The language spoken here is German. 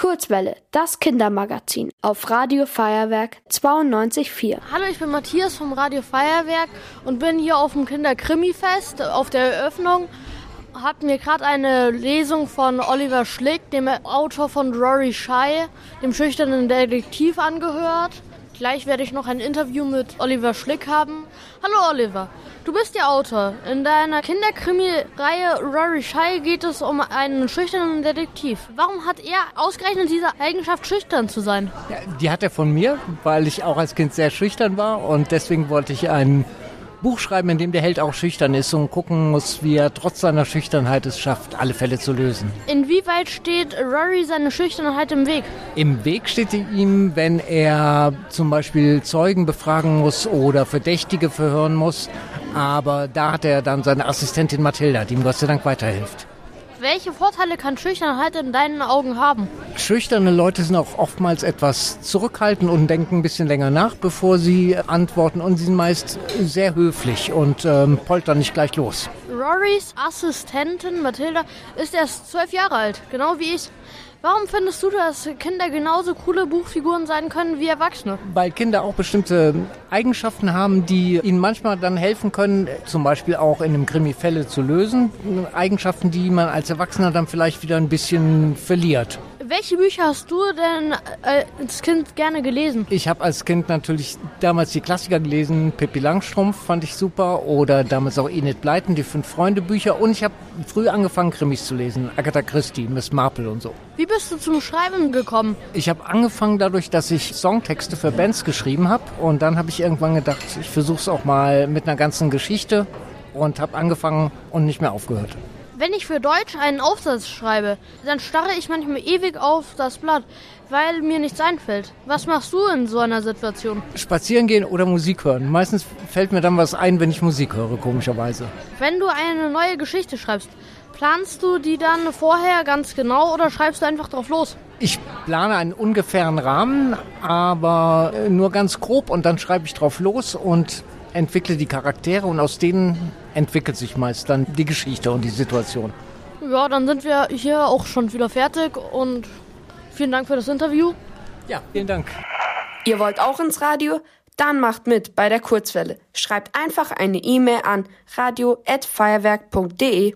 Kurzwelle, das Kindermagazin auf Radio Feuerwerk 92.4. Hallo, ich bin Matthias vom Radio Feuerwerk und bin hier auf dem Kinderkrimi-Fest auf der Eröffnung. Hab mir gerade eine Lesung von Oliver Schlick, dem Autor von Rory Shy, dem schüchternen Detektiv, angehört. Gleich werde ich noch ein Interview mit Oliver Schlick haben. Hallo Oliver, du bist der Autor. In deiner Kinderkrimi-Reihe Rory Shy geht es um einen schüchternen Detektiv. Warum hat er ausgerechnet diese Eigenschaft, schüchtern zu sein? Ja, die hat er von mir, weil ich auch als Kind sehr schüchtern war und deswegen wollte ich einen Buch schreiben, in dem der Held auch schüchtern ist und gucken muss, wie er trotz seiner Schüchternheit es schafft, alle Fälle zu lösen. Inwieweit steht Rory seine Schüchternheit im Weg? Im Weg steht sie ihm, wenn er zum Beispiel Zeugen befragen muss oder Verdächtige verhören muss. Aber da hat er dann seine Assistentin Mathilda, die ihm Gott sei Dank weiterhilft. Welche Vorteile kann Schüchternheit in deinen Augen haben? Schüchterne Leute sind auch oftmals etwas zurückhaltend und denken ein bisschen länger nach, bevor sie antworten. Und sie sind meist sehr höflich und ähm, poltern nicht gleich los. Rorys Assistentin Mathilda ist erst zwölf Jahre alt, genau wie ich. Warum findest du, dass Kinder genauso coole Buchfiguren sein können wie Erwachsene? Weil Kinder auch bestimmte Eigenschaften haben, die ihnen manchmal dann helfen können, zum Beispiel auch in einem Krimi Fälle zu lösen. Eigenschaften, die man als Erwachsener dann vielleicht wieder ein bisschen verliert. Welche Bücher hast du denn äh, als Kind gerne gelesen? Ich habe als Kind natürlich damals die Klassiker gelesen. Pippi Langstrumpf fand ich super oder damals auch Enid Blyton, die Fünf-Freunde-Bücher. Und ich habe früh angefangen, Krimis zu lesen. Agatha Christie, Miss Marple und so. Wie bist du zum Schreiben gekommen? Ich habe angefangen dadurch, dass ich Songtexte für Bands geschrieben habe. Und dann habe ich irgendwann gedacht, ich versuche es auch mal mit einer ganzen Geschichte. Und habe angefangen und nicht mehr aufgehört. Wenn ich für Deutsch einen Aufsatz schreibe, dann starre ich manchmal ewig auf das Blatt, weil mir nichts einfällt. Was machst du in so einer Situation? Spazieren gehen oder Musik hören. Meistens fällt mir dann was ein, wenn ich Musik höre, komischerweise. Wenn du eine neue Geschichte schreibst, planst du die dann vorher ganz genau oder schreibst du einfach drauf los? Ich plane einen ungefähren Rahmen, aber nur ganz grob und dann schreibe ich drauf los und entwickle die Charaktere und aus denen entwickelt sich meist dann die Geschichte und die Situation. Ja, dann sind wir hier auch schon wieder fertig und vielen Dank für das Interview. Ja, vielen Dank. Ihr wollt auch ins Radio? Dann macht mit bei der Kurzwelle. Schreibt einfach eine E-Mail an radio@feuerwerk.de.